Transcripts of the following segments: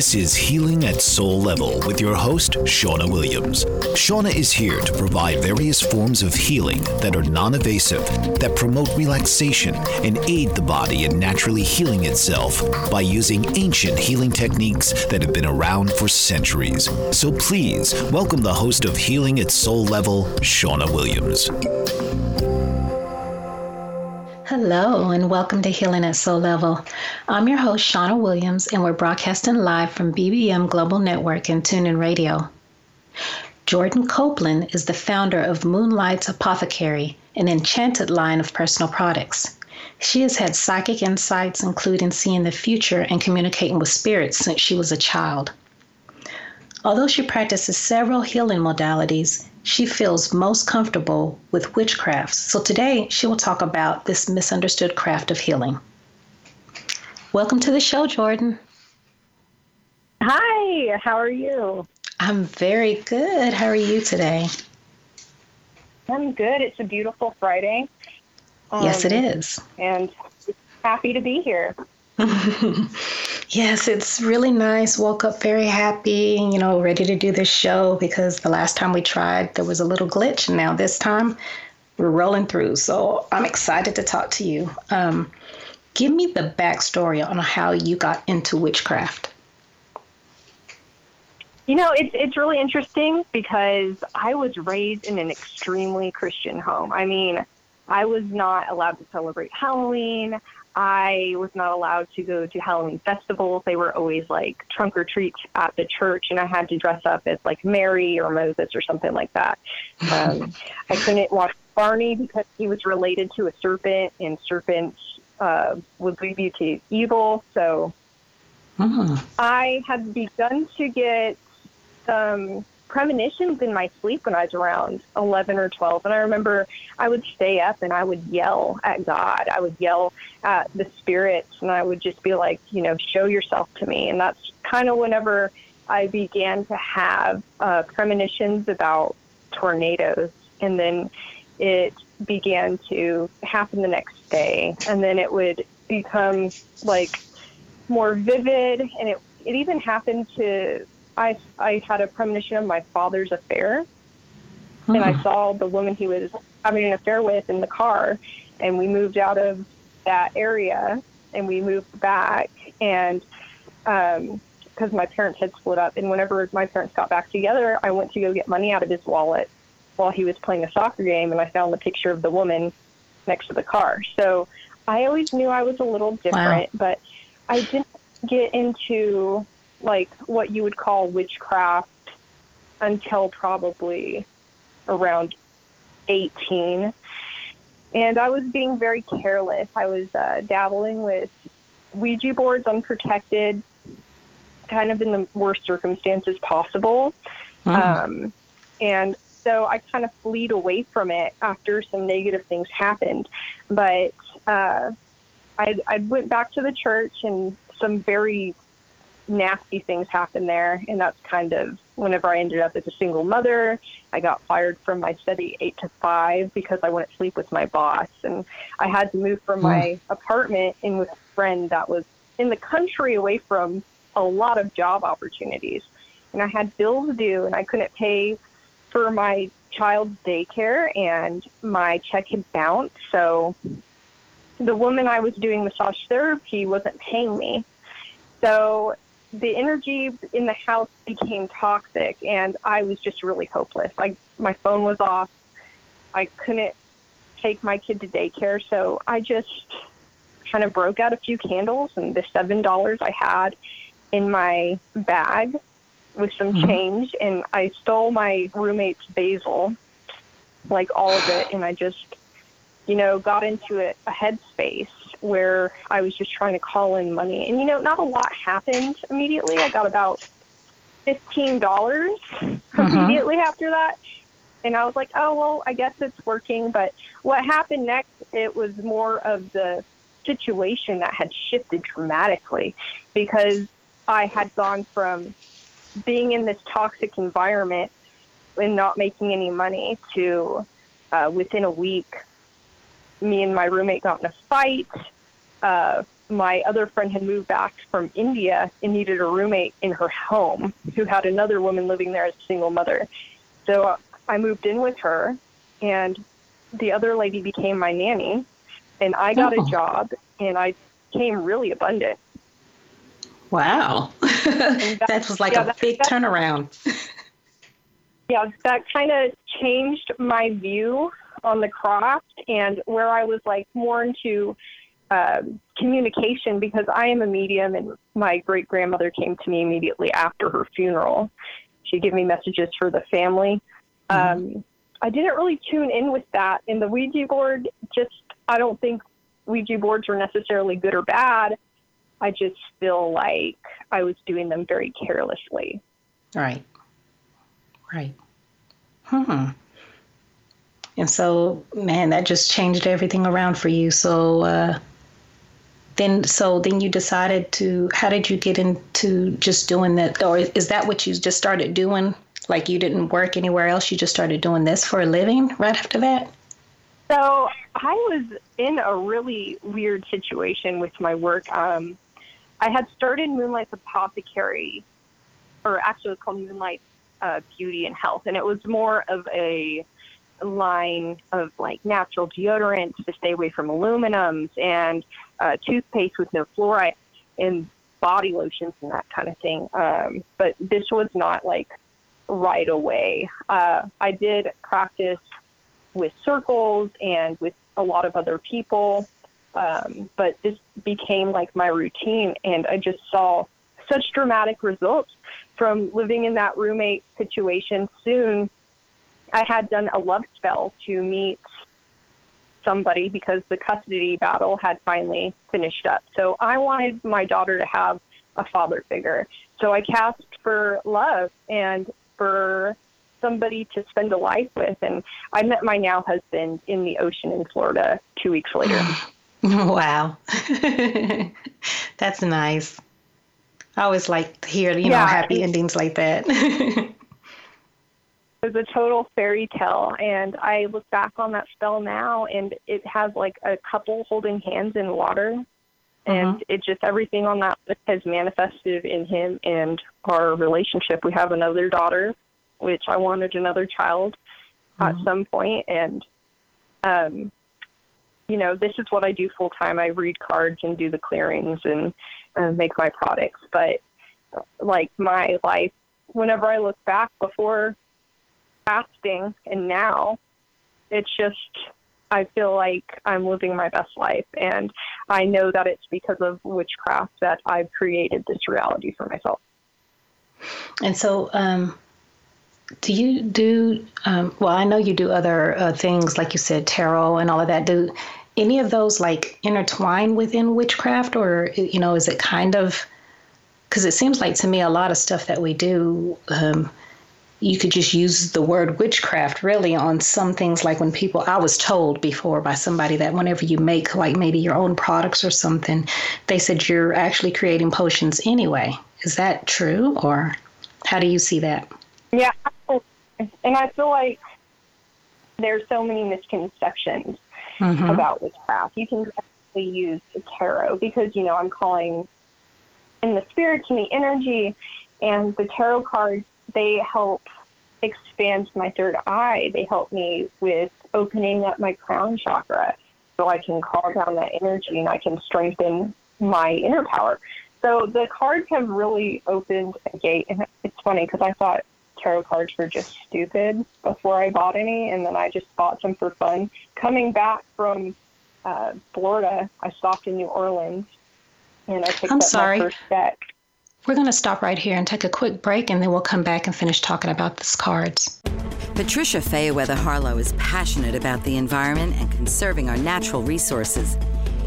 This is Healing at Soul Level with your host, Shauna Williams. Shauna is here to provide various forms of healing that are non invasive, that promote relaxation and aid the body in naturally healing itself by using ancient healing techniques that have been around for centuries. So please welcome the host of Healing at Soul Level, Shauna Williams. Hello, and welcome to Healing at Soul Level. I'm your host, Shauna Williams, and we're broadcasting live from BBM Global Network and TuneIn Radio. Jordan Copeland is the founder of Moonlight's Apothecary, an enchanted line of personal products. She has had psychic insights, including seeing the future and communicating with spirits since she was a child. Although she practices several healing modalities, she feels most comfortable with witchcraft. So today she will talk about this misunderstood craft of healing. Welcome to the show, Jordan. Hi, how are you? I'm very good. How are you today? I'm good. It's a beautiful Friday. Um, yes, it is. And happy to be here. yes, it's really nice. Woke up very happy, you know, ready to do this show because the last time we tried, there was a little glitch. And now this time, we're rolling through. So I'm excited to talk to you. Um, give me the backstory on how you got into witchcraft. You know, it's it's really interesting because I was raised in an extremely Christian home. I mean, I was not allowed to celebrate Halloween. I was not allowed to go to Halloween festivals. They were always like trunk or treats at the church, and I had to dress up as like Mary or Moses or something like that. Um, I couldn't watch Barney because he was related to a serpent, and serpents uh, would lead you to evil. So uh-huh. I had begun to get some premonitions in my sleep when I was around 11 or 12. And I remember I would stay up and I would yell at God. I would yell at the spirits and I would just be like, you know, show yourself to me. And that's kind of whenever I began to have uh, premonitions about tornadoes. And then it began to happen the next day. And then it would become like more vivid. And it, it even happened to I I had a premonition of my father's affair, and I saw the woman he was having an affair with in the car, and we moved out of that area and we moved back and um because my parents had split up and whenever my parents got back together i went to go get money out of his wallet while he was playing a soccer game and i found the picture of the woman next to the car. So i always knew i was a little different wow. but i didn't get into like what you would call witchcraft until probably around 18. And I was being very careless. I was uh, dabbling with Ouija boards unprotected, kind of in the worst circumstances possible. Mm. Um, and so I kind of fleed away from it after some negative things happened. But uh, I, I went back to the church, and some very nasty things happened there. And that's kind of whenever I ended up as a single mother, I got fired from my steady eight to five because I wouldn't sleep with my boss. And I had to move from my hmm. apartment in with a friend that was in the country away from a lot of job opportunities. And I had bills due and I couldn't pay for my child's daycare and my check had bounced. So the woman I was doing massage therapy wasn't paying me. So the energy in the house became toxic and I was just really hopeless. Like my phone was off. I couldn't take my kid to daycare, so I just kind of broke out a few candles and the seven dollars I had in my bag with some mm-hmm. change and I stole my roommate's basil, like all of it, and I just, you know, got into a, a headspace where I was just trying to call in money. And, you know, not a lot happened immediately. I got about $15 mm-hmm. immediately after that. And I was like, oh, well, I guess it's working. But what happened next, it was more of the situation that had shifted dramatically because I had gone from being in this toxic environment and not making any money to uh, within a week me and my roommate got in a fight. Uh, my other friend had moved back from India and needed a roommate in her home who had another woman living there as a single mother. So uh, I moved in with her, and the other lady became my nanny, and I got oh. a job, and I became really abundant. Wow. that, that, was like yeah, a that, big that, turnaround. yeah, that kind of changed my view on the craft and where I was like more into uh, communication because I am a medium and my great grandmother came to me immediately after her funeral. She'd give me messages for the family. Mm-hmm. Um, I didn't really tune in with that. And the Ouija board, just, I don't think Ouija boards are necessarily good or bad. I just feel like I was doing them very carelessly. Right. Right. Hmm. And so, man, that just changed everything around for you. So, uh, then, so then you decided to, how did you get into just doing that? Or is that what you just started doing? Like you didn't work anywhere else? You just started doing this for a living right after that? So I was in a really weird situation with my work. Um, I had started Moonlight Apothecary, or actually it was called Moonlight uh, Beauty and Health, and it was more of a line of like natural deodorants to stay away from aluminums and uh, toothpaste with no fluoride and body lotions and that kind of thing. Um, but this was not like right away. Uh, I did practice with circles and with a lot of other people, um, but this became like my routine, and I just saw such dramatic results from living in that roommate situation. Soon, I had done a love spell to meet somebody because the custody battle had finally finished up. So I wanted my daughter to have a father figure. So I cast for love and for somebody to spend a life with. And I met my now husband in the ocean in Florida two weeks later. wow. That's nice. I always like to hear, you yeah, know, happy endings like that. was a total fairy tale and i look back on that spell now and it has like a couple holding hands in water and it just everything on that has manifested in him and our relationship. We have another daughter which i wanted another child mm-hmm. at some point and um you know this is what i do full time i read cards and do the clearings and uh, make my products but like my life whenever i look back before fasting and now it's just I feel like I'm living my best life. And I know that it's because of witchcraft that I've created this reality for myself. And so um do you do um, well i know you do other uh, things like you said tarot and all of that. Do any of those like intertwine within witchcraft? Or you know is it kind of because it seems like to me a lot of stuff that we do um, you could just use the word witchcraft really on some things like when people i was told before by somebody that whenever you make like maybe your own products or something they said you're actually creating potions anyway Is that true, or how do you see that? Yeah, and I feel like there's so many misconceptions mm-hmm. about witchcraft. You can definitely use tarot because you know I'm calling in the spirits and the energy, and the tarot cards they help expand my third eye. They help me with opening up my crown chakra so I can call down that energy and I can strengthen my inner power. So the cards have really opened a gate. And it's funny because I thought tarot cards were just stupid before I bought any, and then I just bought some for fun. Coming back from uh, Florida, I stopped in New Orleans and I picked I'm up sorry. my first deck. We're going to stop right here and take a quick break, and then we'll come back and finish talking about these cards. Patricia Fayerweather Harlow is passionate about the environment and conserving our natural resources.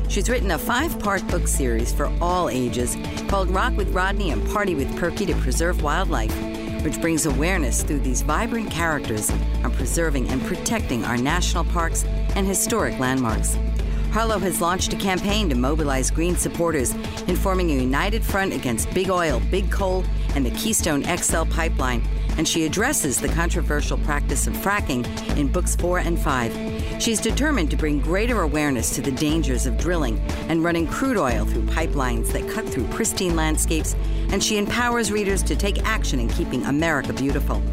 She's written a five part book series for all ages called Rock with Rodney and Party with Perky to Preserve Wildlife, which brings awareness through these vibrant characters on preserving and protecting our national parks and historic landmarks. Harlow has launched a campaign to mobilize green supporters in forming a united front against big oil, big coal, and the Keystone XL pipeline, and she addresses the controversial practice of fracking in books four and five. She's determined to bring greater awareness to the dangers of drilling and running crude oil through pipelines that cut through pristine landscapes, and she empowers readers to take action in keeping America beautiful.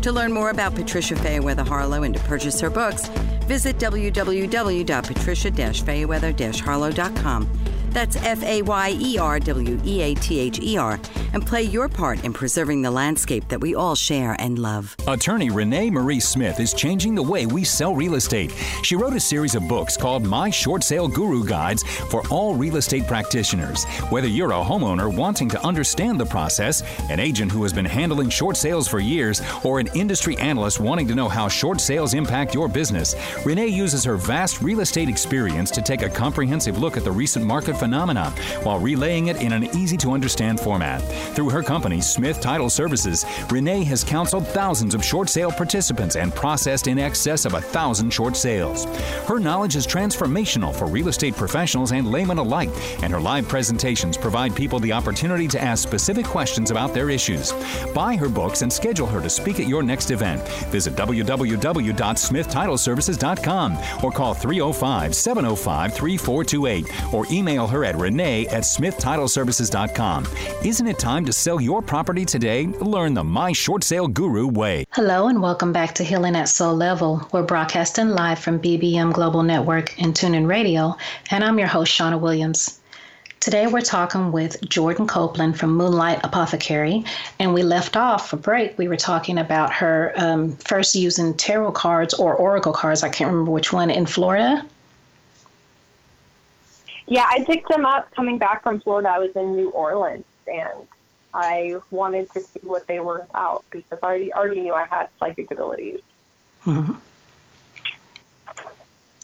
To learn more about Patricia Fayerweather Harlow and to purchase her books, visit www.patricia-fayerweather-harlow.com. That's F A Y E R W E A T H E R, and play your part in preserving the landscape that we all share and love. Attorney Renee Marie Smith is changing the way we sell real estate. She wrote a series of books called My Short Sale Guru Guides for all real estate practitioners. Whether you're a homeowner wanting to understand the process, an agent who has been handling short sales for years, or an industry analyst wanting to know how short sales impact your business, Renee uses her vast real estate experience to take a comprehensive look at the recent market phenomena while relaying it in an easy to understand format. Through her company, Smith Title Services, Renee has counseled thousands of short sale participants and processed in excess of a thousand short sales. Her knowledge is transformational for real estate professionals and laymen alike, and her live presentations provide people the opportunity to ask specific questions about their issues. Buy her books and schedule her to speak at your next event. Visit www.smithtitleservices.com or call 305 705 3428 or email her at renee at smithtitleservices.com. Isn't it time to sell your property today? Learn the My Short Sale Guru way. Hello, and welcome back to Healing at Soul Level. We're broadcasting live from BBM Global Network and TuneIn Radio, and I'm your host, Shauna Williams. Today we're talking with Jordan Copeland from Moonlight Apothecary, and we left off for break. We were talking about her um, first using tarot cards or oracle cards. I can't remember which one in Florida. Yeah, I picked them up coming back from Florida. I was in New Orleans and I wanted to see what they were about because I already, already knew I had psychic abilities. Mm-hmm.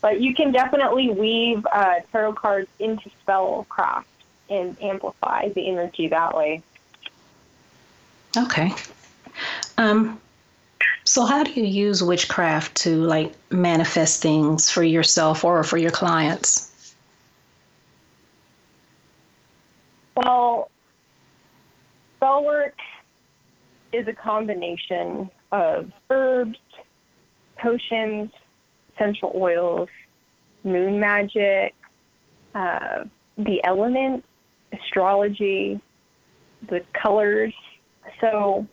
But you can definitely weave uh, tarot cards into spellcraft and amplify the energy that way. Okay. Um, so how do you use witchcraft to like manifest things for yourself or for your clients? Well, spell work is a combination of herbs, potions, essential oils, moon magic, uh, the elements, astrology, the colors. So,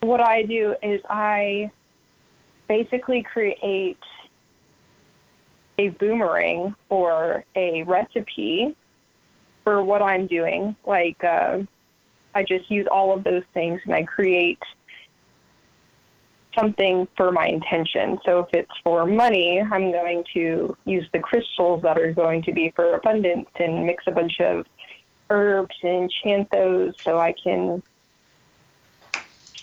what I do is I basically create a boomerang or a recipe for what I'm doing. Like, uh, I just use all of those things and I create something for my intention. So if it's for money, I'm going to use the crystals that are going to be for abundance and mix a bunch of herbs and enchant those so I can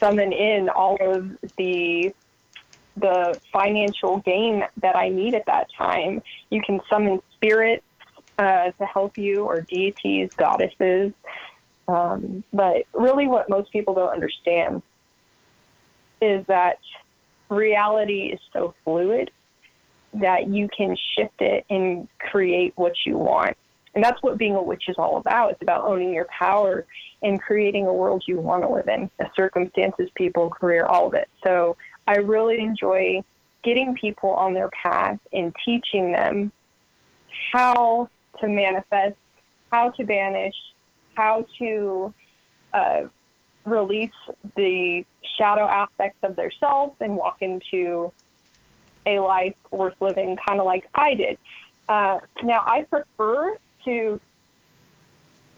summon in all of the the financial gain that I need at that time. You can summon spirits uh, to help you, or deities, goddesses. Um, but really, what most people don't understand is that reality is so fluid that you can shift it and create what you want. And that's what being a witch is all about. It's about owning your power and creating a world you want to live in, the circumstances, people, career, all of it. So I really enjoy getting people on their path and teaching them how to manifest, how to banish, how to uh, release the shadow aspects of their self and walk into a life worth living, kind of like I did. Uh, now, I prefer to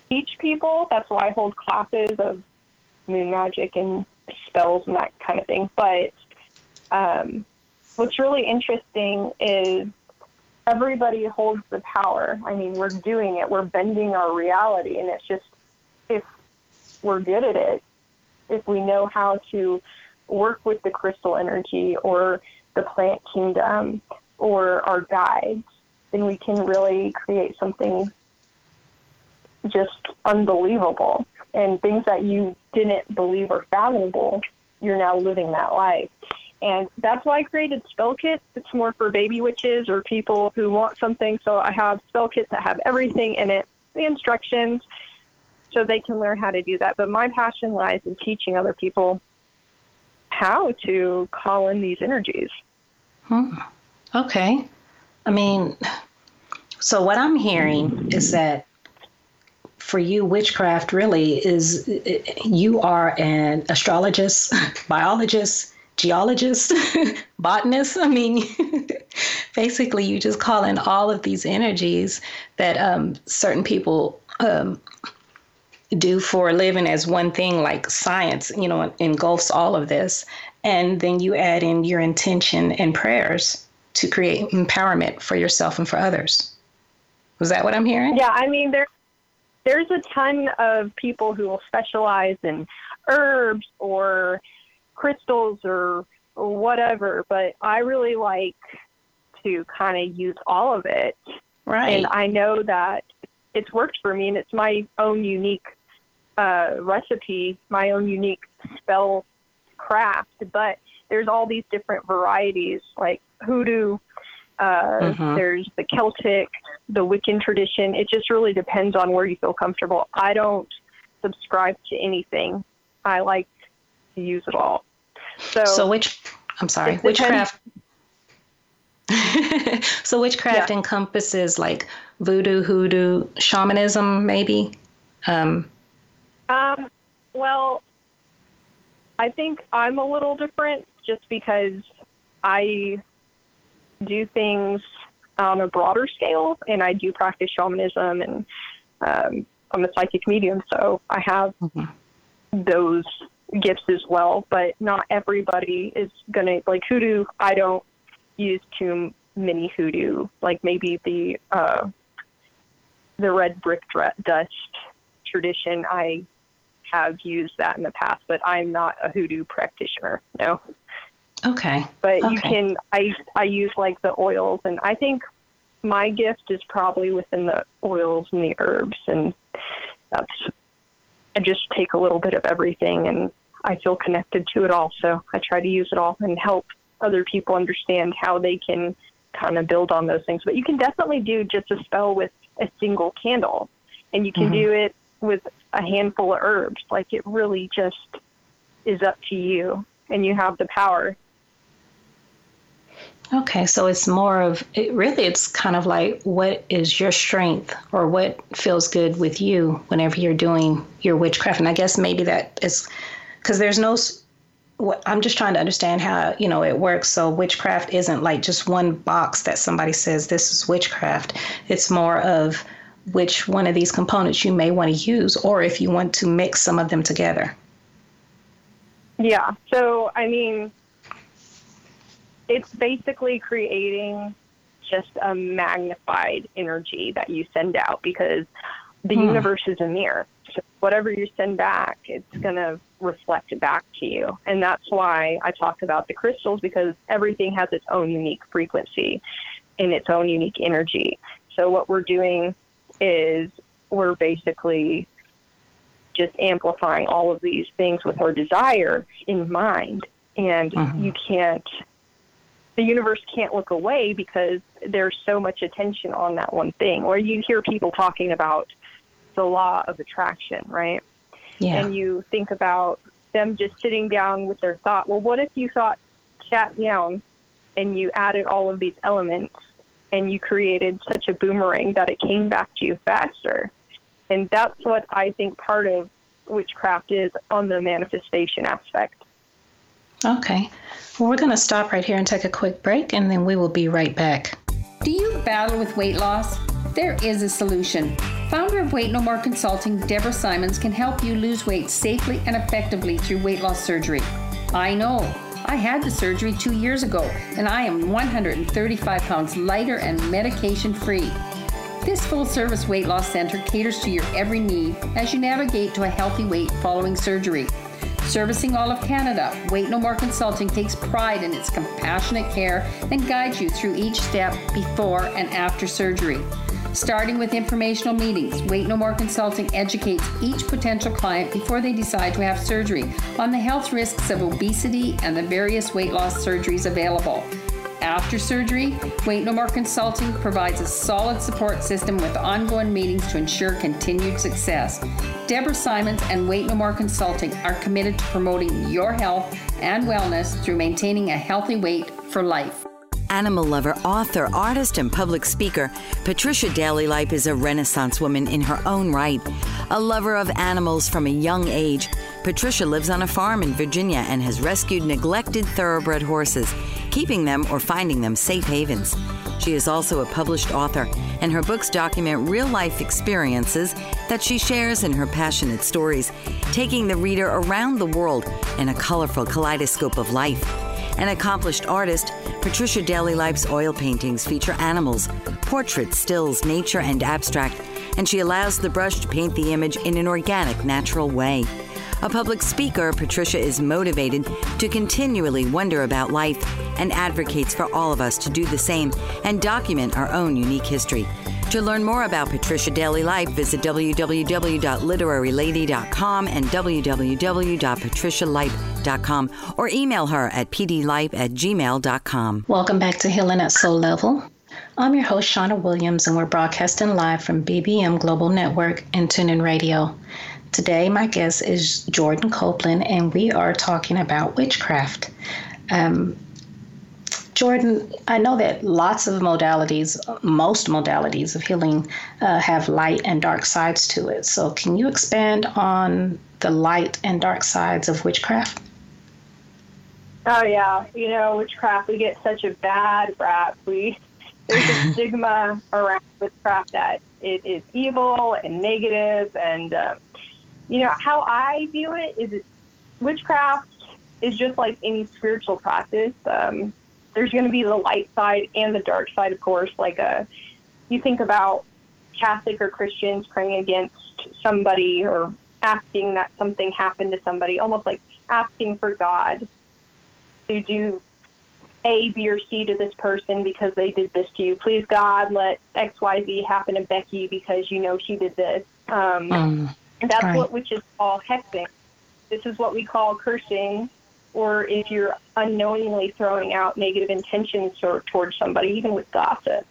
teach people. That's why I hold classes of moon magic and spells and that kind of thing. But um, what's really interesting is everybody holds the power. I mean, we're doing it, we're bending our reality, and it's just if we're good at it, if we know how to work with the crystal energy or the plant kingdom or our guides, then we can really create something just unbelievable. And things that you didn't believe were fathomable, you're now living that life. And that's why I created spell kits. It's more for baby witches or people who want something. So I have spell kits that have everything in it, the instructions, so they can learn how to do that. But my passion lies in teaching other people how to call in these energies. Hmm. Okay. I mean, so what I'm hearing is that for you, witchcraft really is you are an astrologist, biologist, geologist, botanist. I mean, basically, you just call in all of these energies that um, certain people um, do for a living as one thing, like science, you know, engulfs all of this. And then you add in your intention and prayers to create empowerment for yourself and for others. Was that what I'm hearing? Yeah, I mean, there there's a ton of people who will specialize in herbs or crystals or whatever, but I really like to kind of use all of it. Right. And I know that it's worked for me and it's my own unique uh, recipe, my own unique spell craft, but there's all these different varieties like hoodoo, uh, mm-hmm. there's the Celtic, the Wiccan tradition. It just really depends on where you feel comfortable. I don't subscribe to anything. I like to use it all. So, so which, I'm sorry, witchcraft. so witchcraft yeah. encompasses like voodoo, hoodoo, shamanism, maybe. Um, um, well, I think I'm a little different just because I do things on a broader scale, and I do practice shamanism, and um, I'm a psychic medium, so I have mm-hmm. those gifts as well. But not everybody is gonna like hoodoo. I don't use too many hoodoo, like maybe the uh, the red brick dust tradition. I have used that in the past, but I'm not a hoodoo practitioner. No. Okay. But okay. you can. I I use like the oils, and I think my gift is probably within the oils and the herbs, and that's. I just take a little bit of everything, and I feel connected to it all. So I try to use it all and help other people understand how they can kind of build on those things. But you can definitely do just a spell with a single candle, and you can mm-hmm. do it with a handful of herbs. Like it really just is up to you, and you have the power. Okay, so it's more of it really it's kind of like what is your strength or what feels good with you whenever you're doing your witchcraft. And I guess maybe that is because there's no I'm just trying to understand how, you know, it works. So witchcraft isn't like just one box that somebody says this is witchcraft. It's more of which one of these components you may want to use or if you want to mix some of them together. Yeah. So, I mean, it's basically creating just a magnified energy that you send out because the hmm. universe is a mirror. So whatever you send back, it's going to reflect back to you. And that's why I talk about the crystals because everything has its own unique frequency and its own unique energy. So what we're doing is we're basically just amplifying all of these things with our desire in mind. And mm-hmm. you can't the universe can't look away because there's so much attention on that one thing. Or you hear people talking about the law of attraction, right? Yeah. And you think about them just sitting down with their thought. Well, what if you thought sat down and you added all of these elements and you created such a boomerang that it came back to you faster? And that's what I think part of witchcraft is on the manifestation aspect. Okay. Well, we're going to stop right here and take a quick break, and then we will be right back. Do you battle with weight loss? There is a solution. Founder of Weight No More Consulting, Deborah Simons, can help you lose weight safely and effectively through weight loss surgery. I know. I had the surgery two years ago, and I am 135 pounds lighter and medication free. This full service weight loss center caters to your every need as you navigate to a healthy weight following surgery. Servicing all of Canada, Weight No More Consulting takes pride in its compassionate care and guides you through each step before and after surgery. Starting with informational meetings, Weight No More Consulting educates each potential client before they decide to have surgery on the health risks of obesity and the various weight loss surgeries available. After surgery, Weight No More Consulting provides a solid support system with ongoing meetings to ensure continued success. Deborah Simons and Weight No More Consulting are committed to promoting your health and wellness through maintaining a healthy weight for life. Animal lover, author, artist, and public speaker, Patricia Daly Lipe is a Renaissance woman in her own right. A lover of animals from a young age, Patricia lives on a farm in Virginia and has rescued neglected thoroughbred horses, keeping them or finding them safe havens. She is also a published author, and her books document real life experiences that she shares in her passionate stories, taking the reader around the world in a colorful kaleidoscope of life. An accomplished artist, Patricia Daly Lipe's oil paintings feature animals, portraits, stills, nature, and abstract, and she allows the brush to paint the image in an organic, natural way. A public speaker, Patricia is motivated to continually wonder about life and advocates for all of us to do the same and document our own unique history. To learn more about Patricia Daly Lipe, visit www.literarylady.com and www.patricialipe.com or email her at pdlipe at gmail.com. Welcome back to Healing at Soul Level. I'm your host, Shauna Williams, and we're broadcasting live from BBM Global Network and TuneIn Radio. Today, my guest is Jordan Copeland, and we are talking about witchcraft. Um, Jordan, I know that lots of modalities, most modalities of healing, uh, have light and dark sides to it. So, can you expand on the light and dark sides of witchcraft? Oh yeah, you know witchcraft. We get such a bad rap. We there's a stigma around witchcraft that it is evil and negative, and um, you know how I view it is it, witchcraft is just like any spiritual practice. Um, there's going to be the light side and the dark side, of course. Like a, uh, you think about Catholic or Christians praying against somebody or asking that something happened to somebody, almost like asking for God to do A, B, or C to this person because they did this to you. Please, God, let X, Y, Z happen to Becky because you know she did this. Um, um, that's right. what witches call hexing. This is what we call cursing or if you're unknowingly throwing out negative intentions or, towards somebody, even with gossip.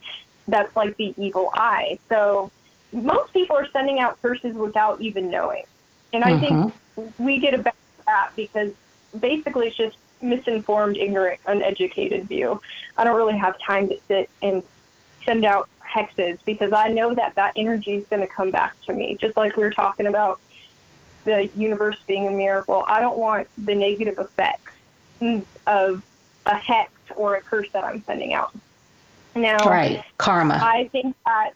That's like the evil eye. So most people are sending out curses without even knowing. And I mm-hmm. think we get a bad rap because basically it's just misinformed, ignorant, uneducated view. I don't really have time to sit and send out hexes because I know that that energy is going to come back to me. Just like we were talking about the universe being a miracle. I don't want the negative effects of a hex or a curse that I'm sending out. Now, right, karma. I think that,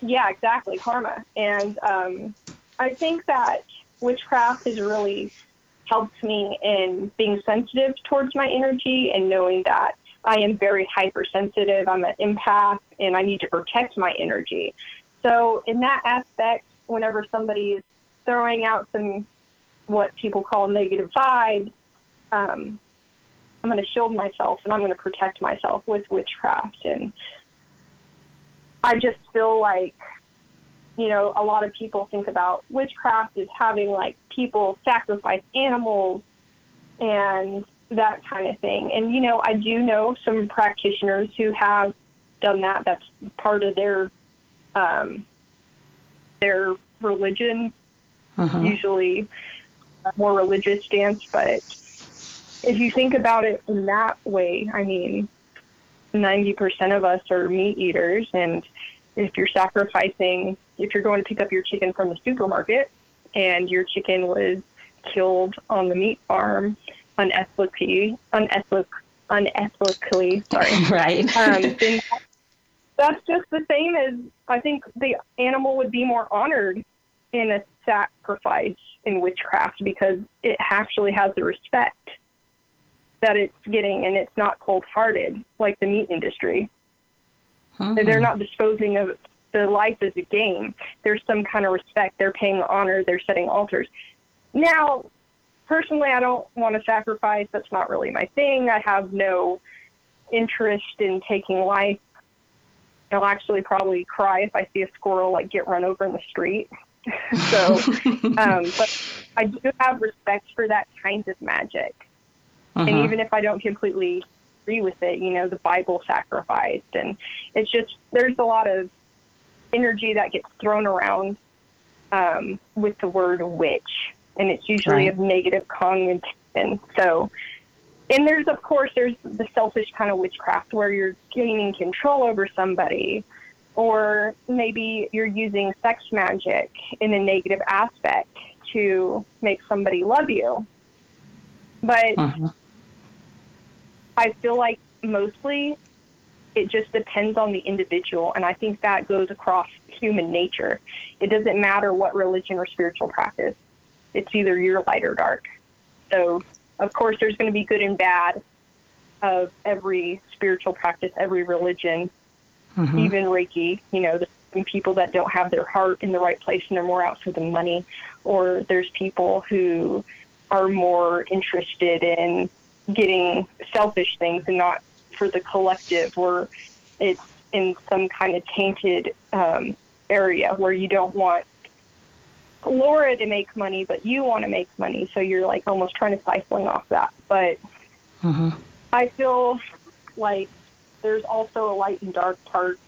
yeah, exactly, karma. And um, I think that witchcraft has really helped me in being sensitive towards my energy and knowing that I am very hypersensitive. I'm an empath and I need to protect my energy. So, in that aspect, whenever somebody is throwing out some what people call negative vibes, um, I'm going to shield myself and I'm going to protect myself with witchcraft. And I just feel like, you know, a lot of people think about witchcraft as having like people sacrifice animals and that kind of thing. And you know, I do know some practitioners who have done that. That's part of their um, their religion, Mhm. usually a more religious stance. But if you think about it in that way, I mean, 90% of us are meat eaters. And if you're sacrificing, if you're going to pick up your chicken from the supermarket and your chicken was killed on the meat farm unethically, unethic, unethically, sorry, right. um, that's just the same as I think the animal would be more honored in a sacrifice in witchcraft because it actually has the respect that it's getting and it's not cold hearted like the meat industry. They're not disposing of the life as a game. There's some kind of respect. They're paying honor. They're setting altars. Now, personally, I don't want to sacrifice. That's not really my thing. I have no interest in taking life. I'll actually probably cry if I see a squirrel like get run over in the street. so, um, but I do have respect for that kind of magic. And Mhm. even if I don't completely agree with it, you know, the Bible sacrificed, and it's just there's a lot of energy that gets thrown around um, with the word witch, and it's usually Right. of negative connotation. So, and there's of course there's the selfish kind of witchcraft where you're gaining control over somebody, or maybe you're using sex magic in a negative aspect to make somebody love you. But Mhm. I feel like mostly it just depends on the individual, and I think that goes across human nature. It doesn't matter what religion or spiritual practice, it's either you're light or dark. So, of course, there's going to be good and bad of every spiritual practice, every religion, Mhm. even Reiki. You know, there's people that don't have their heart in the right place and they're more out for the money, or there's people who are more interested in getting selfish things and not for the collective, or it's in some kind of tainted um, area where you don't want Laura to make money, but you want to make money, so you're like almost trying to siphoning off that. But Mhm. I feel like there's also a light and dark part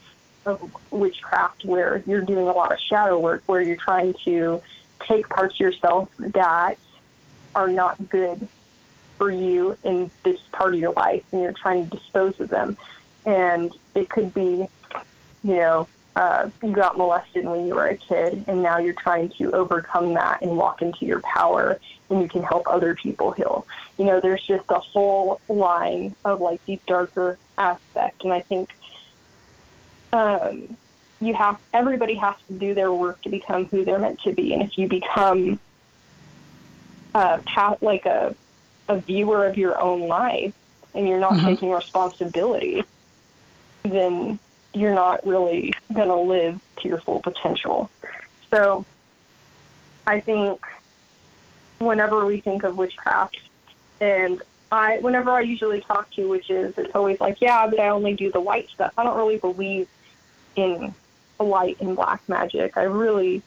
of witchcraft where you're doing a lot of shadow work, where you're trying to take parts of yourself that are not good for you in this part of your life, and you're trying to dispose of them. And it could be, you know, uh, you got molested when you were a kid, and now you're trying to overcome that and walk into your power, and you can help other people heal. You know, there's just a whole line of like these darker aspects, and I think um, you have everybody has to do their work to become who they're meant to be, and if you become uh, like a a viewer of your own life, and you're not Mhm. taking responsibility, then you're not really going to live to your full potential. So I think whenever we think of witchcraft, and I, whenever I usually talk to witches, it's always like, yeah, but I only do the white stuff. I don't really believe in white and black magic. I really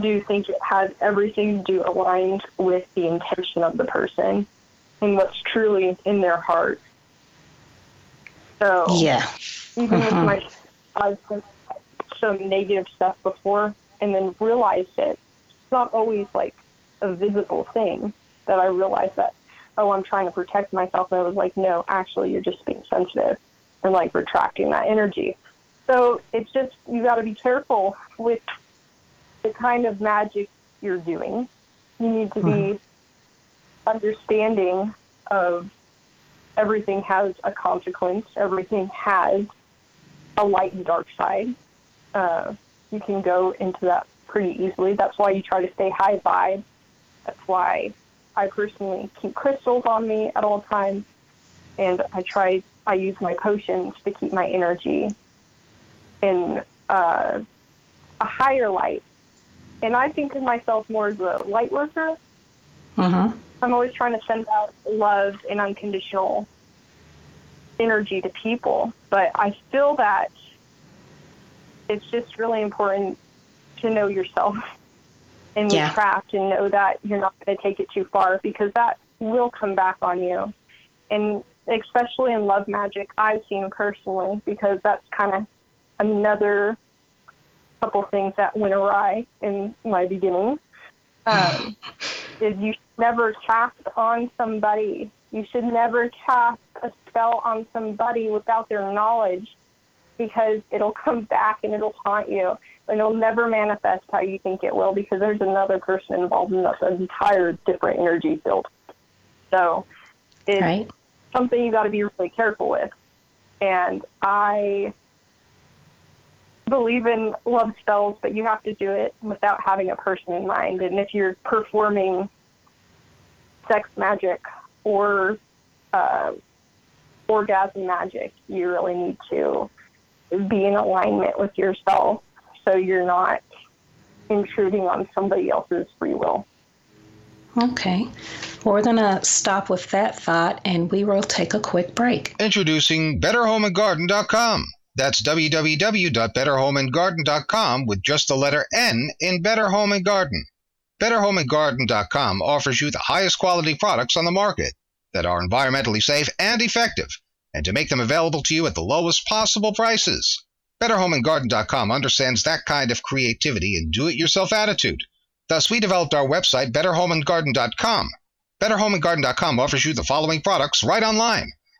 do think it has everything to do aligned with the intention of the person and what's truly in their heart. So Yeah. Even with Mhm. my I've done some negative stuff before and then realized it. It's not always like a visible thing that I realized that oh I'm trying to protect myself and I was like no actually you're just being sensitive and like retracting that energy. So it's just you got to be careful with the kind of magic you're doing. You need to be understanding of everything has a consequence. Everything has a light and dark side. Uh, you can go into that pretty easily. That's why you try to stay high vibe. That's why I personally keep crystals on me at all times, and I try. I use my potions to keep my energy in uh, a higher light. And I think of myself more as a light worker. Mhm. I'm always trying to send out love and unconditional energy to people. But I feel that it's just really important to know yourself and your Yeah. craft and know that you're not going to take it too far because that will come back on you. And especially in love magic, I've seen personally, because that's kind of another couple things that went awry in my beginning. Um, is you never cast on somebody. You should never cast a spell on somebody without their knowledge because it'll come back and it'll haunt you. And it'll never manifest how you think it will because there's another person involved in an entire different energy field. So it's right. something you got to be really careful with. And I believe in love spells, but you have to do it without having a person in mind. And if you're performing sex magic or uh, orgasm magic, you really need to be in alignment with yourself so you're not intruding on somebody else's free will. Okay. We're going to stop with that thought and we will take a quick break. Introducing BetterHomeAndGarden.com. That's www.betterhomeandgarden.com with just the letter N in Better Home and Garden. BetterHomeAndGarden.com offers you the highest quality products on the market that are environmentally safe and effective, and to make them available to you at the lowest possible prices. BetterHomeAndGarden.com understands that kind of creativity and do it yourself attitude. Thus, we developed our website, BetterHomeAndGarden.com. BetterHomeAndGarden.com offers you the following products right online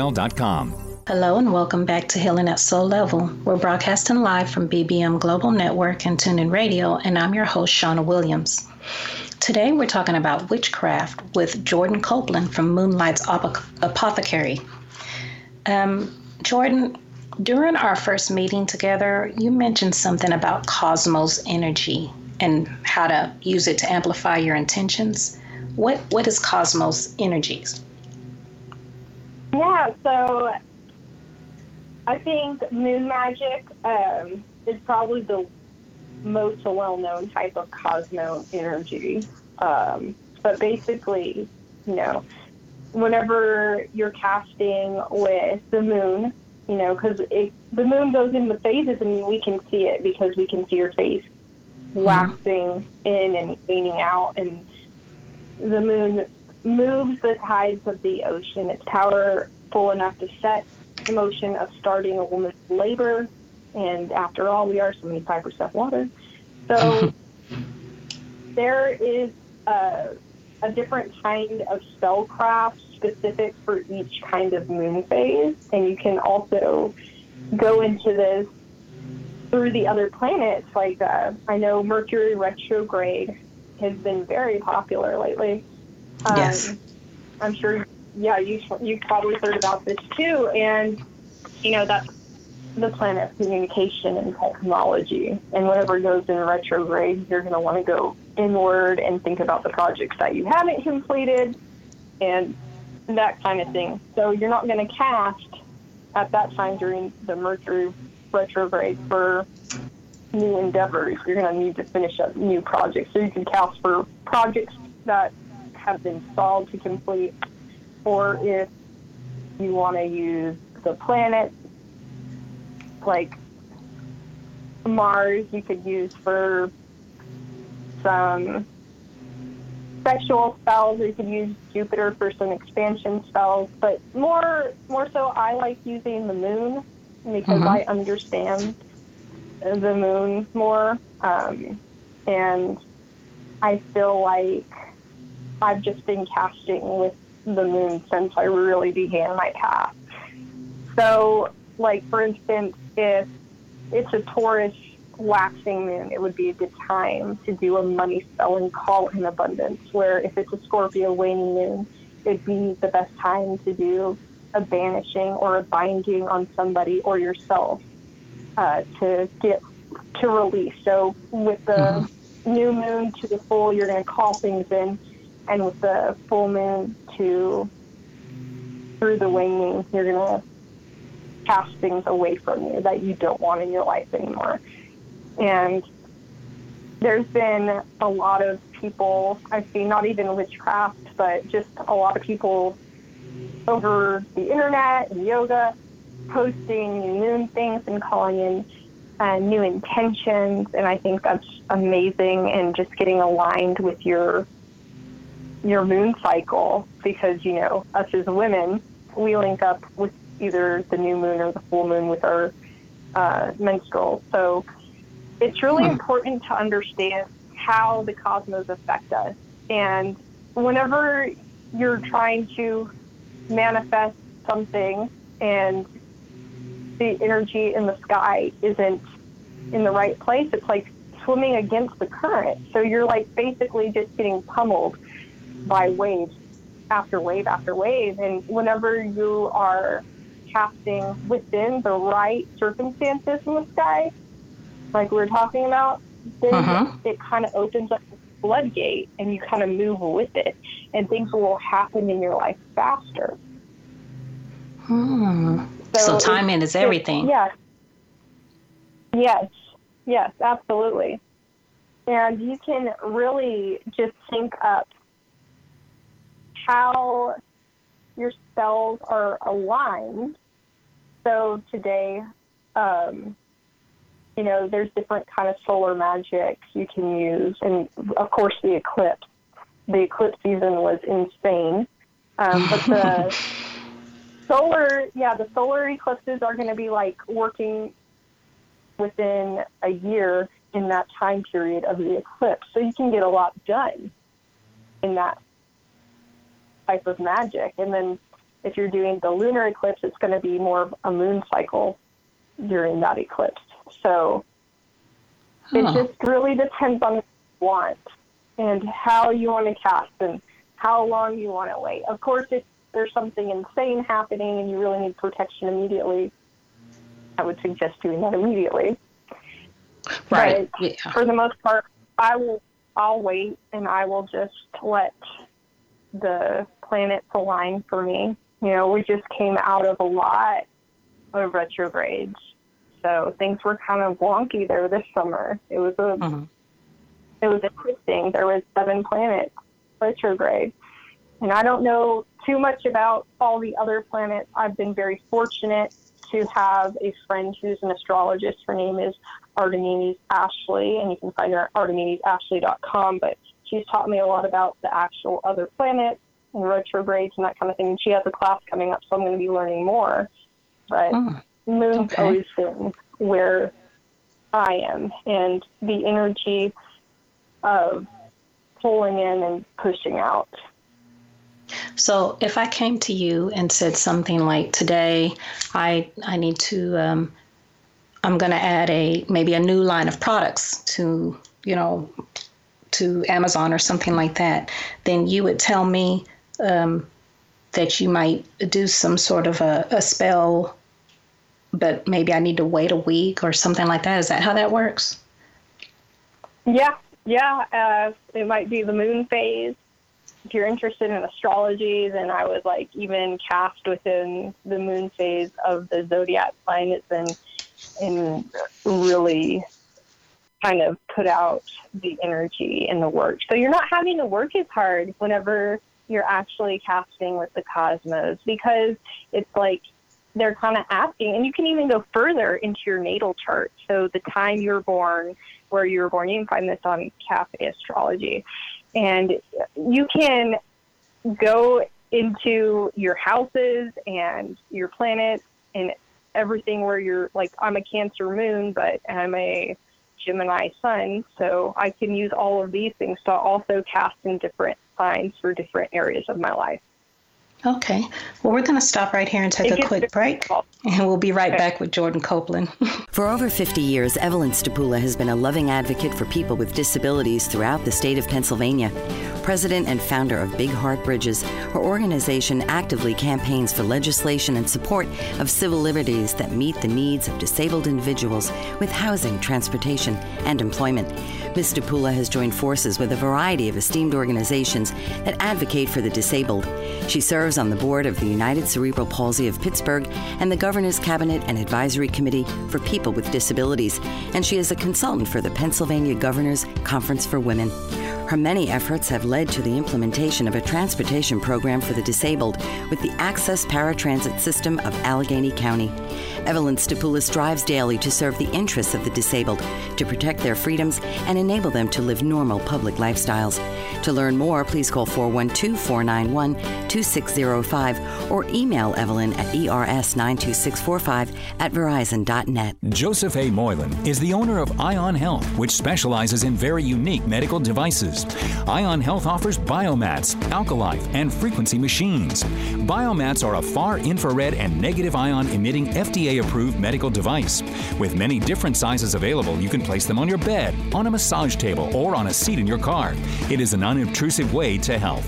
AOL Hello and welcome back to Healing at Soul Level. We're broadcasting live from BBM Global Network and TuneIn Radio, and I'm your host, Shauna Williams. Today we're talking about witchcraft with Jordan Copeland from Moonlight's Apothecary. Um, Jordan, during our first meeting together, you mentioned something about cosmos energy and how to use it to amplify your intentions. What what is cosmos energies? Yeah, so I think moon magic um, is probably the most well-known type of cosmo energy. Um, but basically, you know, whenever you're casting with the moon, you know, because the moon goes in the phases and we can see it because we can see your face mm-hmm. waxing in and waning out, and the moon moves the tides of the ocean. It's powerful enough to set the motion of starting a woman's labor. And after all, we are 75% water. So there is a, a different kind of spellcraft specific for each kind of moon phase. And you can also go into this through the other planets. Like uh, I know Mercury retrograde has been very popular lately. Um, yes. I'm sure, yeah, you, you've probably heard about this too. And, you know, that's the planet of communication and technology. And whatever goes in retrograde, you're going to want to go inward and think about the projects that you haven't completed and that kind of thing. So you're not going to cast at that time during the Mercury retrograde for new endeavors. You're going to need to finish up new projects. So you can cast for projects that have been to complete, or if you want to use the planets like Mars, you could use for some sexual spells, or you could use Jupiter for some expansion spells. But more, more so, I like using the moon because Mhm. I understand the moon more, um, and I feel like I've just been casting with the moon since I really began my path. So, like for instance, if it's a Taurus waxing moon, it would be a good time to do a money spell and call in abundance. Where if it's a Scorpio waning moon, it'd be the best time to do a banishing or a binding on somebody or yourself uh, to get to release. So with the new moon to the full, you're going to call things in, and with the full moon to through the waning, you're going to cast things away from you that you don't want in your life anymore. And there's been a lot of people I've seen, not even witchcraft, but just a lot of people over the internet and yoga posting new moon things and calling in uh, new intentions. And I think that's amazing and just getting aligned with your your moon cycle because you know us as women we link up with either the new moon or the full moon with our uh, menstrual. So it's really important to understand how the cosmos affect us. And whenever you're trying to manifest something and the energy in the sky isn't in the right place, it's like swimming against the current. So you're like basically just getting pummeled by wave after wave after wave. And whenever you are casting within the right circumstances in the sky, like we were talking about, then Uh-huh. it kind of opens up the floodgate and you kind of move with it, and things will happen in your life faster. Hmm. So, it's- timing is everything. Yes. Yes. Yes, absolutely. And you can really just sync up how your cells are aligned. So today, um, you know, there's different kind of solar magic you can use, and of course the eclipse. The eclipse season was insane, um, but the solar, yeah, the solar eclipses are going to be like working within a year in that time period of the eclipse, so you can get a lot done in that type of magic. And then if you're doing the lunar eclipse, it's going to be more of a moon cycle during that eclipse. So it just really depends on what you want and how you want to cast and how long you want to wait. Of course, if there's something insane happening and you really need protection immediately, I would suggest doing that immediately. Right. But Yeah. for the most part, I will. I'll wait and I will just let the planets align for me. You know, we just came out of a lot of retrogrades, so things were kind of wonky there this summer. It was a Mhm. it was interesting. There was seven planets retrograde, and I don't know too much about all the other planets. I've been very fortunate to have a friend who's an astrologist. Her name is Artemides Ashley, and you can find her at artemidesashley.com. But she's taught me a lot about the actual other planets and retrogrades and that kind of thing. And she has a class coming up, so I'm going to be learning more. But Mm. moon's Okay. always been where I am, and the energy of pulling in and pushing out. So if I came to you and said something like, "Today, I I need to, um, I'm going to add a maybe a new line of products to you know to Amazon or something like that," then you would tell me um, that you might do some sort of a, a spell, but maybe I need to wait a week or something like that. Is that how that works? Yeah, yeah. Uh, it might be the moon phase. If you're interested in astrology, then I would like even cast within the moon phase of the zodiac sign and and really kind of put out the energy and the work. So you're not having to work as hard whenever you're actually casting with the cosmos because it's like they're kind of asking, and you can even go further into your natal chart. So the time you were born, where you were born, you can find this on Cafe Astrology, and you can go into your houses and your planets and everything where you're like I'm a Cancer moon, but I'm a Gemini sun, so I can use all of these things to also cast in different signs for different areas of my life. Okay. Well, we're going to stop right here and take a quick break, and we'll be right back with Jordan Copeland. for over 50 years, Evelyn Stapula has been a loving advocate for people with disabilities throughout the state of Pennsylvania. President and founder of Big Heart Bridges, her organization actively campaigns for legislation and support of civil liberties that meet the needs of disabled individuals with housing, transportation, and employment. Ms. Stapula has joined forces with a variety of esteemed organizations that advocate for the disabled. She serves on the board of the United Cerebral Palsy of Pittsburgh and the Governor's Cabinet and Advisory Committee for People with Disabilities, and she is a consultant for the Pennsylvania Governor's Conference for Women. Her many efforts have led to the implementation of a transportation program for the disabled with the Access Paratransit System of Allegheny County. Evelyn Stapula strives daily to serve the interests of the disabled, to protect their freedoms, and enable them to live normal public lifestyles. To learn more, please call 412 491 2605 or email Evelyn at ers92645 at verizon.net. Joseph A. Moylan is the owner of Ion Health, which specializes in very unique medical devices. Ion Health offers biomats, alkalife, and frequency machines. Biomats are a far infrared and negative ion emitting FDA approved medical device. With many different sizes available, you can place them on your bed, on a massage table, or on a seat in your car. It is an unobtrusive way to health.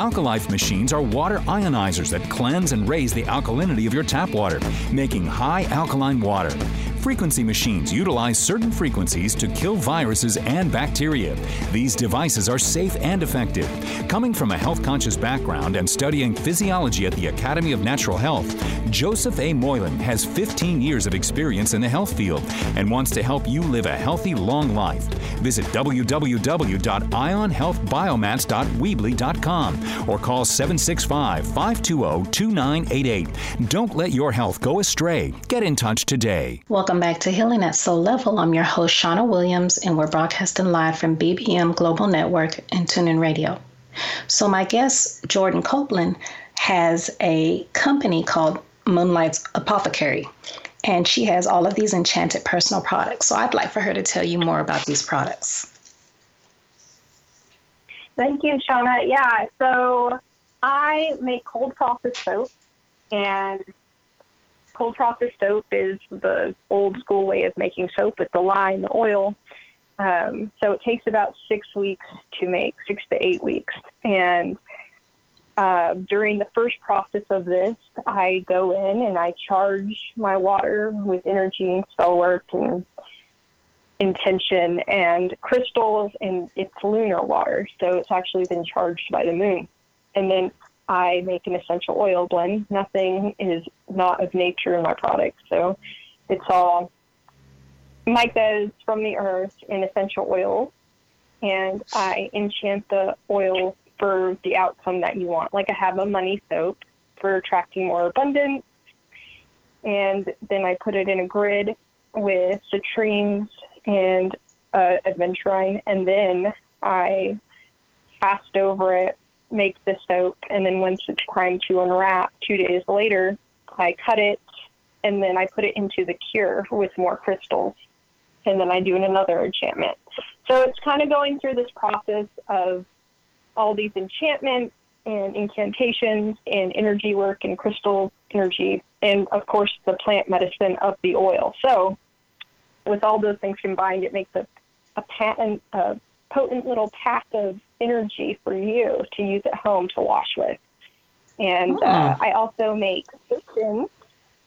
Alkalife machines are water ionizers that cleanse and raise the alkalinity of your tap water, making high alkaline water. Frequency machines utilize certain frequencies to kill viruses and bacteria. These devices are safe and effective. Coming from a health conscious background and studying physiology at the Academy of Natural Health, Joseph A. Moylan has 15 years of experience in the health field and wants to help you live a healthy, long life. Visit www.ionhealthbiomats.weebly.com or call 765 520 2988. Don't let your health go astray. Get in touch today. Welcome back to Healing at Soul Level. I'm your host, Shauna Williams, and we're broadcasting live from BBM Global Network and TuneIn Radio. So, my guest, Jordan Copeland, has a company called Moonlight's Apothecary, and she has all of these enchanted personal products. So, I'd like for her to tell you more about these products. Thank you, Shauna. Yeah, so I make cold process soap, and cold process soap is the old school way of making soap with the lye and the oil. Um, so it takes about six weeks to make, six to eight weeks. And uh, during the first process of this, I go in and I charge my water with energy and spell work and intention and crystals, and it's lunar water, so it's actually been charged by the moon. And then I make an essential oil blend. Nothing is not of nature in my product. So it's all micas from the earth and essential oils. And I enchant the oil for the outcome that you want. Like I have a money soap for attracting more abundance. And then I put it in a grid with citrines and uh, aventurine. And then I passed over it make the soap, and then once it's primed to unwrap, two days later, I cut it, and then I put it into the cure with more crystals, and then I do another enchantment. So it's kind of going through this process of all these enchantments and incantations and energy work and crystal energy, and of course the plant medicine of the oil. So with all those things combined, it makes a a patent, a potent little pack of energy for you to use at home to wash with. And oh. uh, I also make potions.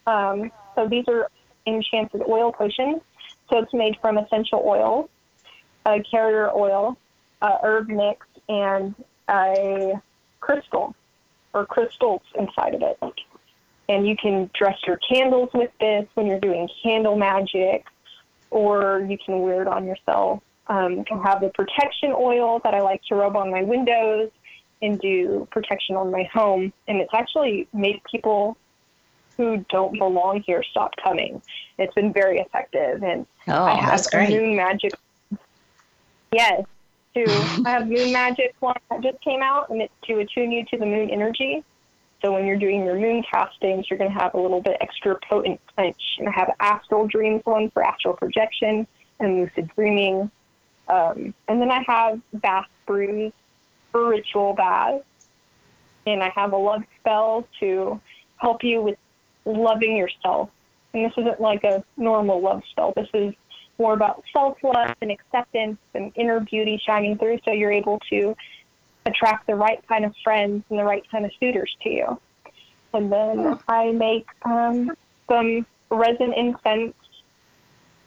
Um, so these are enchanted oil potions. So it's made from essential oils, a carrier oil, a herb mix, and a crystal or crystals inside of it. And you can dress your candles with this when you're doing candle magic, or you can wear it on yourself um, I have the protection oil that I like to rub on my windows and do protection on my home, and it's actually made people who don't belong here stop coming. It's been very effective, and oh, I have great. Moon Magic. Yes, too. I have Moon Magic one that just came out, and it's to attune you to the moon energy. So when you're doing your moon castings, you're going to have a little bit extra potent punch. And I have Astral Dreams one for astral projection and lucid dreaming. Um, and then I have Bath Brews for ritual baths. And I have a love spell to help you with loving yourself. And this isn't like a normal love spell. This is more about self love and acceptance and inner beauty shining through so you're able to attract the right kind of friends and the right kind of suitors to you. And then I make um, some resin incense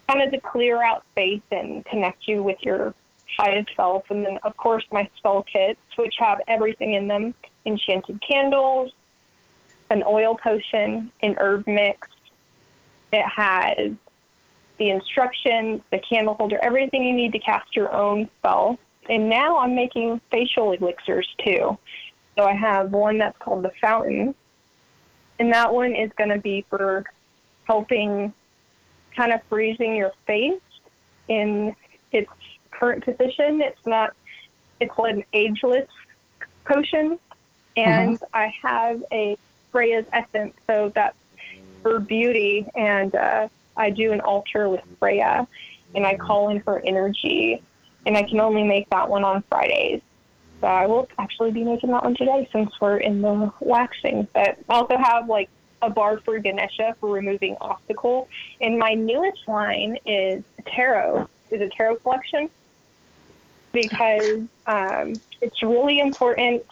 kind of to clear out space and connect you with your highest self. And then, of course, my spell kits, which have everything in them enchanted candles, an oil potion, an herb mix. It has the instructions, the candle holder, everything you need to cast your own spell. And now I'm making facial elixirs too. So I have one that's called the Fountain, and that one is going to be for helping kind of freezing your face in its current position. It's not, it's an ageless potion. And I have a Freya's essence, so that's for beauty. And uh, I do an altar with Freya, and I call in her energy. And I can only make that one on Fridays. So I will actually be making that one today since we're in the waxing. But I also have like a bar for Ganesha for removing obstacle. And my newest line is tarot, is a tarot collection because um, it's really important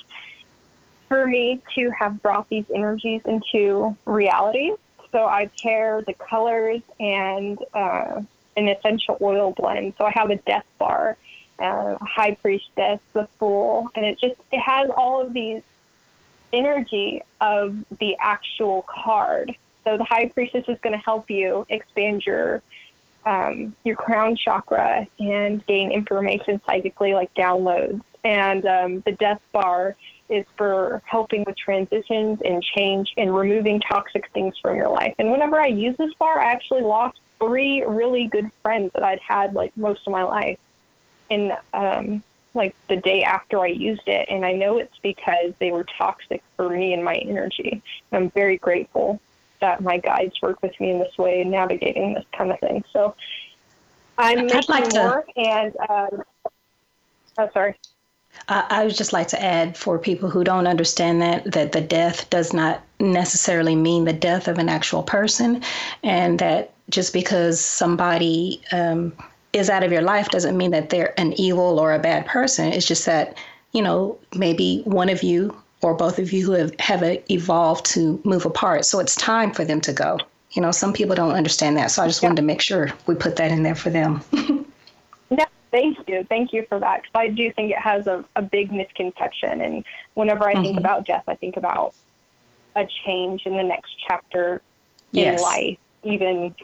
for me to have brought these energies into reality. So I pair the colors and uh, an essential oil blend. So I have a death bar, uh, high priestess, the fool, and it just it has all of these energy of the actual card. So the high priestess is going to help you expand your um, your crown chakra and gain information psychically, like downloads. And um, the death bar is for helping with transitions and change and removing toxic things from your life. And whenever I use this bar, I actually lost three really good friends that I'd had like most of my life. And um, like the day after I used it, and I know it's because they were toxic for me and my energy. I'm very grateful that my guides work with me in this way, navigating this kind of thing. So I'm making like to- more, and um, oh, sorry. I, I would just like to add for people who don't understand that that the death does not necessarily mean the death of an actual person, and that just because somebody um, is out of your life doesn't mean that they're an evil or a bad person. It's just that you know maybe one of you or both of you have have evolved to move apart. So it's time for them to go. You know, some people don't understand that. So I just wanted to make sure we put that in there for them. No, thank you. Thank you for that. Because I do think it has a, a big misconception. And whenever I think Mhm. about death, I think about a change in the next chapter Yes. in life, even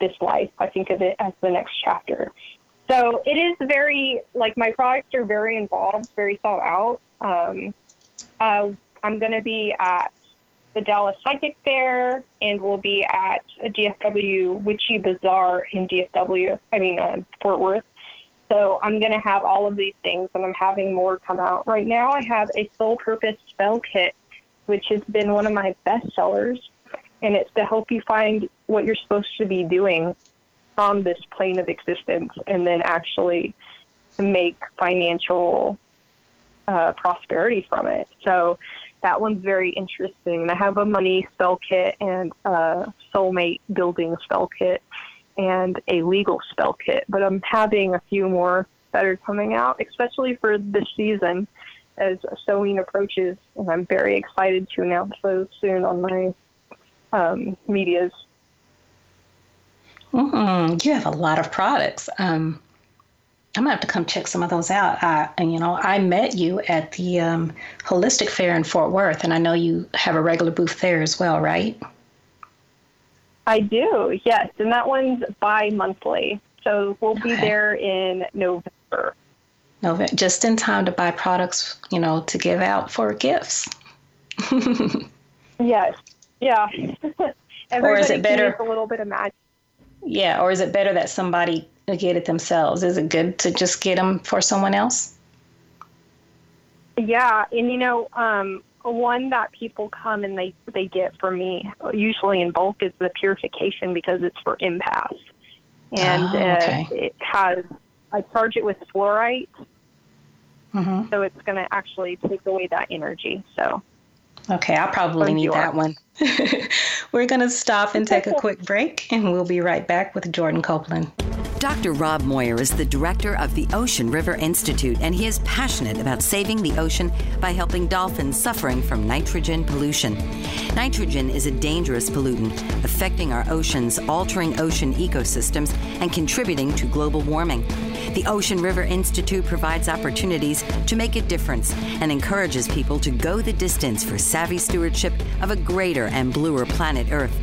this life. I think of it as the next chapter. So it is very, like, my products are very involved, very thought out. Um, uh, I'm going to be at the Dallas Psychic Fair, and we'll be at a DFW Witchy Bazaar in DFW, I mean, uh, Fort Worth. So I'm going to have all of these things, and I'm having more come out. Right now, I have a Soul Purpose Spell Kit, which has been one of my best sellers, and it's to help you find what you're supposed to be doing on this plane of existence and then actually make financial uh, prosperity from it. So that one's very interesting. And I have a money spell kit and a soulmate building spell kit and a legal spell kit. But I'm having a few more that are coming out, especially for this season as Samhain approaches. And I'm very excited to announce those soon on my um, medias. mm You have a lot of products. Um, I'm gonna have to come check some of those out. I, and you know, I met you at the um, Holistic Fair in Fort Worth, and I know you have a regular booth there as well, right? I do, yes. And that one's bi monthly. So we'll be there in November. November, just in time to buy products, you know, to give out for gifts. yes. Yeah. or is it better a little bit of magic? Yeah, or is it better that somebody get it themselves? Is it good to just get them for someone else? Yeah, and you know, um, one that people come and they they get from me usually in bulk is the purification because it's for empaths, and oh, okay. uh, it has I charge it with fluorite, mm-hmm. so it's going to actually take away that energy. So Okay, I'll probably need that one. We're going to stop and take a quick break, and we'll be right back with Jordan Copeland. Dr. Rob Moyer is the director of the Ocean River Institute, and he is passionate about saving the ocean by helping dolphins suffering from nitrogen pollution. Nitrogen is a dangerous pollutant affecting our oceans, altering ocean ecosystems, and contributing to global warming. The Ocean River Institute provides opportunities to make a difference and encourages people to go the distance for savvy stewardship of a greater and bluer planet Earth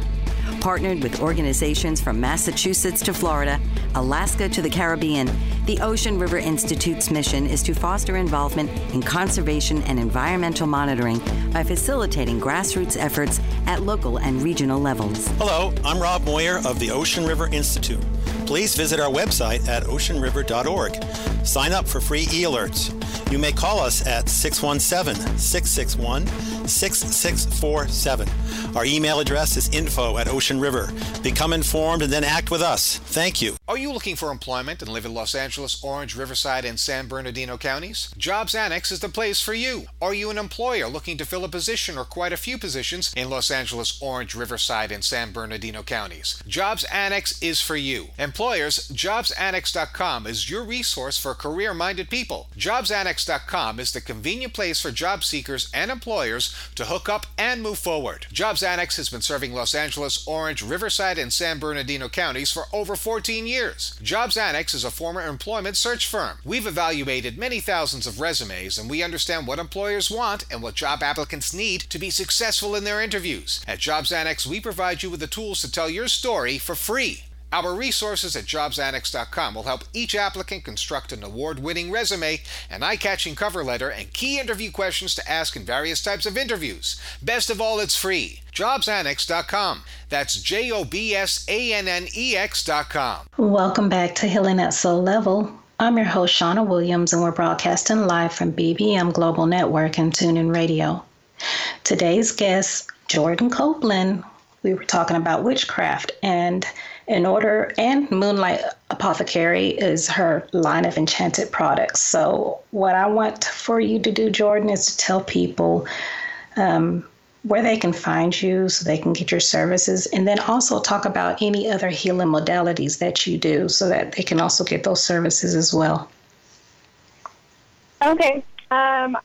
partnered with organizations from Massachusetts to Florida, Alaska to the Caribbean. The Ocean River Institute's mission is to foster involvement in conservation and environmental monitoring by facilitating grassroots efforts at local and regional levels. Hello, I'm Rob Moyer of the Ocean River Institute. Please visit our website at oceanriver.org. Sign up for free e alerts. You may call us at 617 661 6647. Our email address is info at Ocean River. Become informed and then act with us. Thank you. Are you looking for employment and live in Los Angeles, Orange, Riverside, and San Bernardino counties? Jobs Annex is the place for you. Are you an employer looking to fill a position or quite a few positions in Los Angeles, Orange, Riverside, and San Bernardino counties? Jobs Annex is for you. Employers, jobsannex.com is your resource for career minded people. JobsAnnex.com is the convenient place for job seekers and employers to hook up and move forward. Jobs Annex has been serving Los Angeles, Orange, Riverside, and San Bernardino counties for over 14 years. Jobs Annex is a former employment search firm. We've evaluated many thousands of resumes and we understand what employers want and what job applicants need to be successful in their interviews. At Jobs Annex, we provide you with the tools to tell your story for free. Our resources at jobsannex.com will help each applicant construct an award winning resume, an eye catching cover letter, and key interview questions to ask in various types of interviews. Best of all, it's free. Jobsannex.com. That's J O B S A N N E X.com. Welcome back to Healing at Soul Level. I'm your host, Shauna Williams, and we're broadcasting live from BBM Global Network and TuneIn Radio. Today's guest, Jordan Copeland, we were talking about witchcraft and in order and moonlight apothecary is her line of enchanted products. So what i want for you to do jordan is to tell people um, where they can find you so they can get your services and then also talk about any other healing modalities that you do so that they can also get those services as well. Okay um,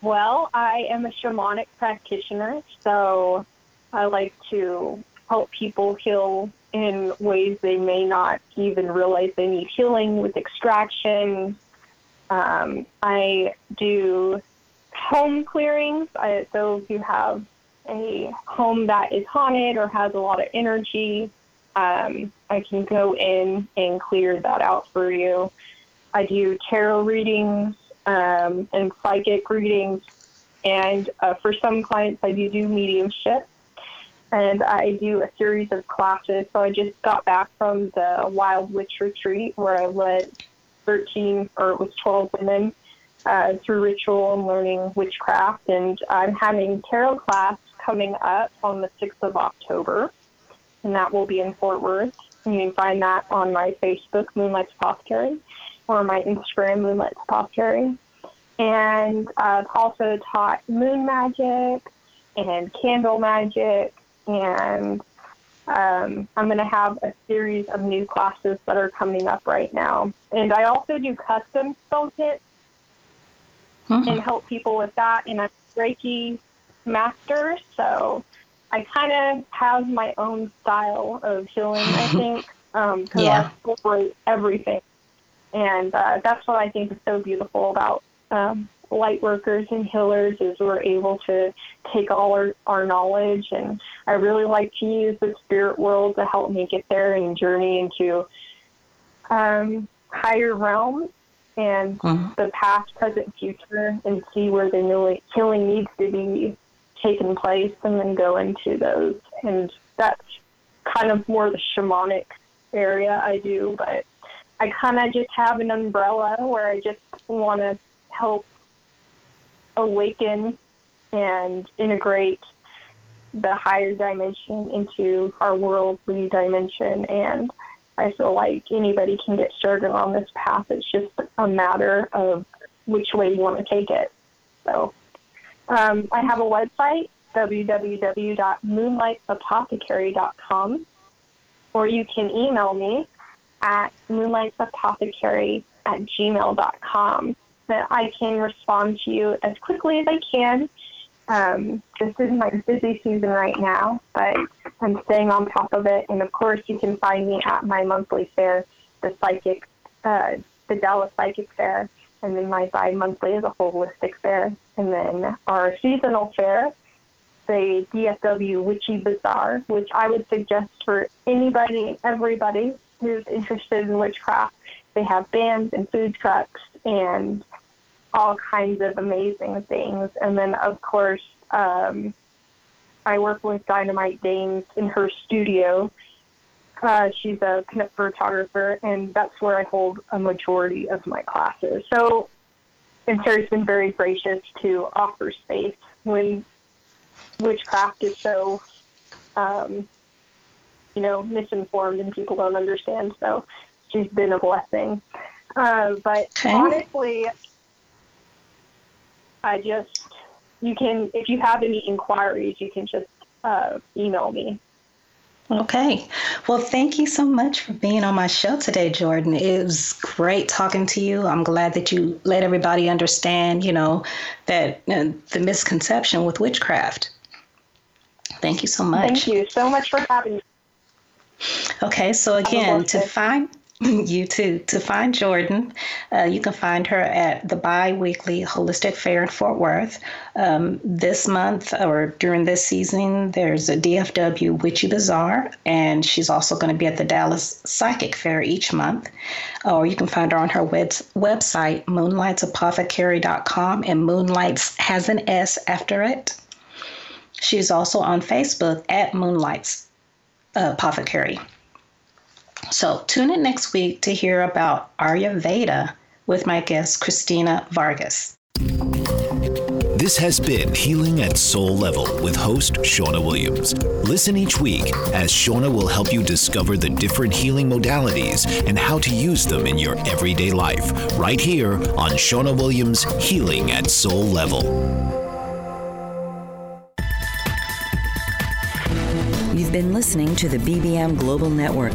well i am a shamanic practitioner so i like to help people heal in ways they may not even realize they need healing with extraction. Um, I do home clearings. I, so if you have a home that is haunted or has a lot of energy, um, I can go in and clear that out for you. I do tarot readings um, and psychic readings, and uh, for some clients, I do do mediumship and I do a series of classes. So I just got back from the Wild Witch Retreat where I led 13 or it was 12 women uh, through ritual and learning witchcraft. And I'm having tarot class coming up on the 6th of October, and that will be in Fort Worth. And you can find that on my Facebook, Moonlight Apothecary, or my Instagram, Moonlight Apothecary. And I've also taught moon magic and candle magic and um, I'm going to have a series of new classes that are coming up right now. And I also do custom spell kits mm-hmm. and help people with that. And I'm Reiki master, so I kind of have my own style of healing, I think, because um, yeah. I incorporate everything. And uh, that's what I think is so beautiful about um, light workers and healers is we're able to take all our, our knowledge and I really like to use the spirit world to help me get there and journey into um, higher realms and Mhm. the past, present, future, and see where the healing- healing needs to be taken place, and then go into those. And that's kind of more the shamanic area I do, but I kind of just have an umbrella where I just want to help awaken and integrate the higher dimension into our worldly dimension. And I feel like anybody can get started on this path. It's just a matter of which way you want to take it. So um, I have a website, www.moonlightapothecary.com, or you can email me at moonlightsapothecary at gmail.com. That I can respond to you as quickly as I can. Um, this is my busy season right now, but I'm staying on top of it. And of course, you can find me at my monthly fair, the psychic, uh, the Dallas Psychic Fair, and then my bi-monthly is a holistic fair, and then our seasonal fair, the DFW Witchy Bazaar, which I would suggest for anybody, everybody who's interested in witchcraft. They have bands and food trucks and all kinds of amazing things. And then, of course, um, I work with Dynamite Danes in her studio. Uh, she's a photographer, and that's where I hold a majority of my classes. So, and Sarah's been very gracious to offer space when witchcraft is so, um, you know, misinformed and people don't understand. So, she's been a blessing. Uh, but Okay. honestly, I just you can if you have any inquiries, you can just uh, email me. Okay. Well, thank you so much for being on my show today, Jordan. It was great talking to you. I'm glad that you let everybody understand, you know, that uh, the misconception with witchcraft. Thank you so much. Thank you so much for having me. Okay, so again, to find you too, to find Jordan, uh, you can find her at the bi-weekly Holistic Fair in Fort Worth. Um, this month or during this season, there's a DFW Witchy Bazaar, and she's also going to be at the Dallas Psychic Fair each month. Or you can find her on her web- website, moonlightsapothecary.com, and Moonlights has an S after it. She's also on Facebook at Moonlights uh, Apothecary. So tune in next week to hear about Ayurveda with my guest Christina Vargas. This has been Healing at Soul Level with host Shauna Williams. Listen each week as Shauna will help you discover the different healing modalities and how to use them in your everyday life, right here on Shauna Williams Healing at Soul Level. You've been listening to the BBM Global Network.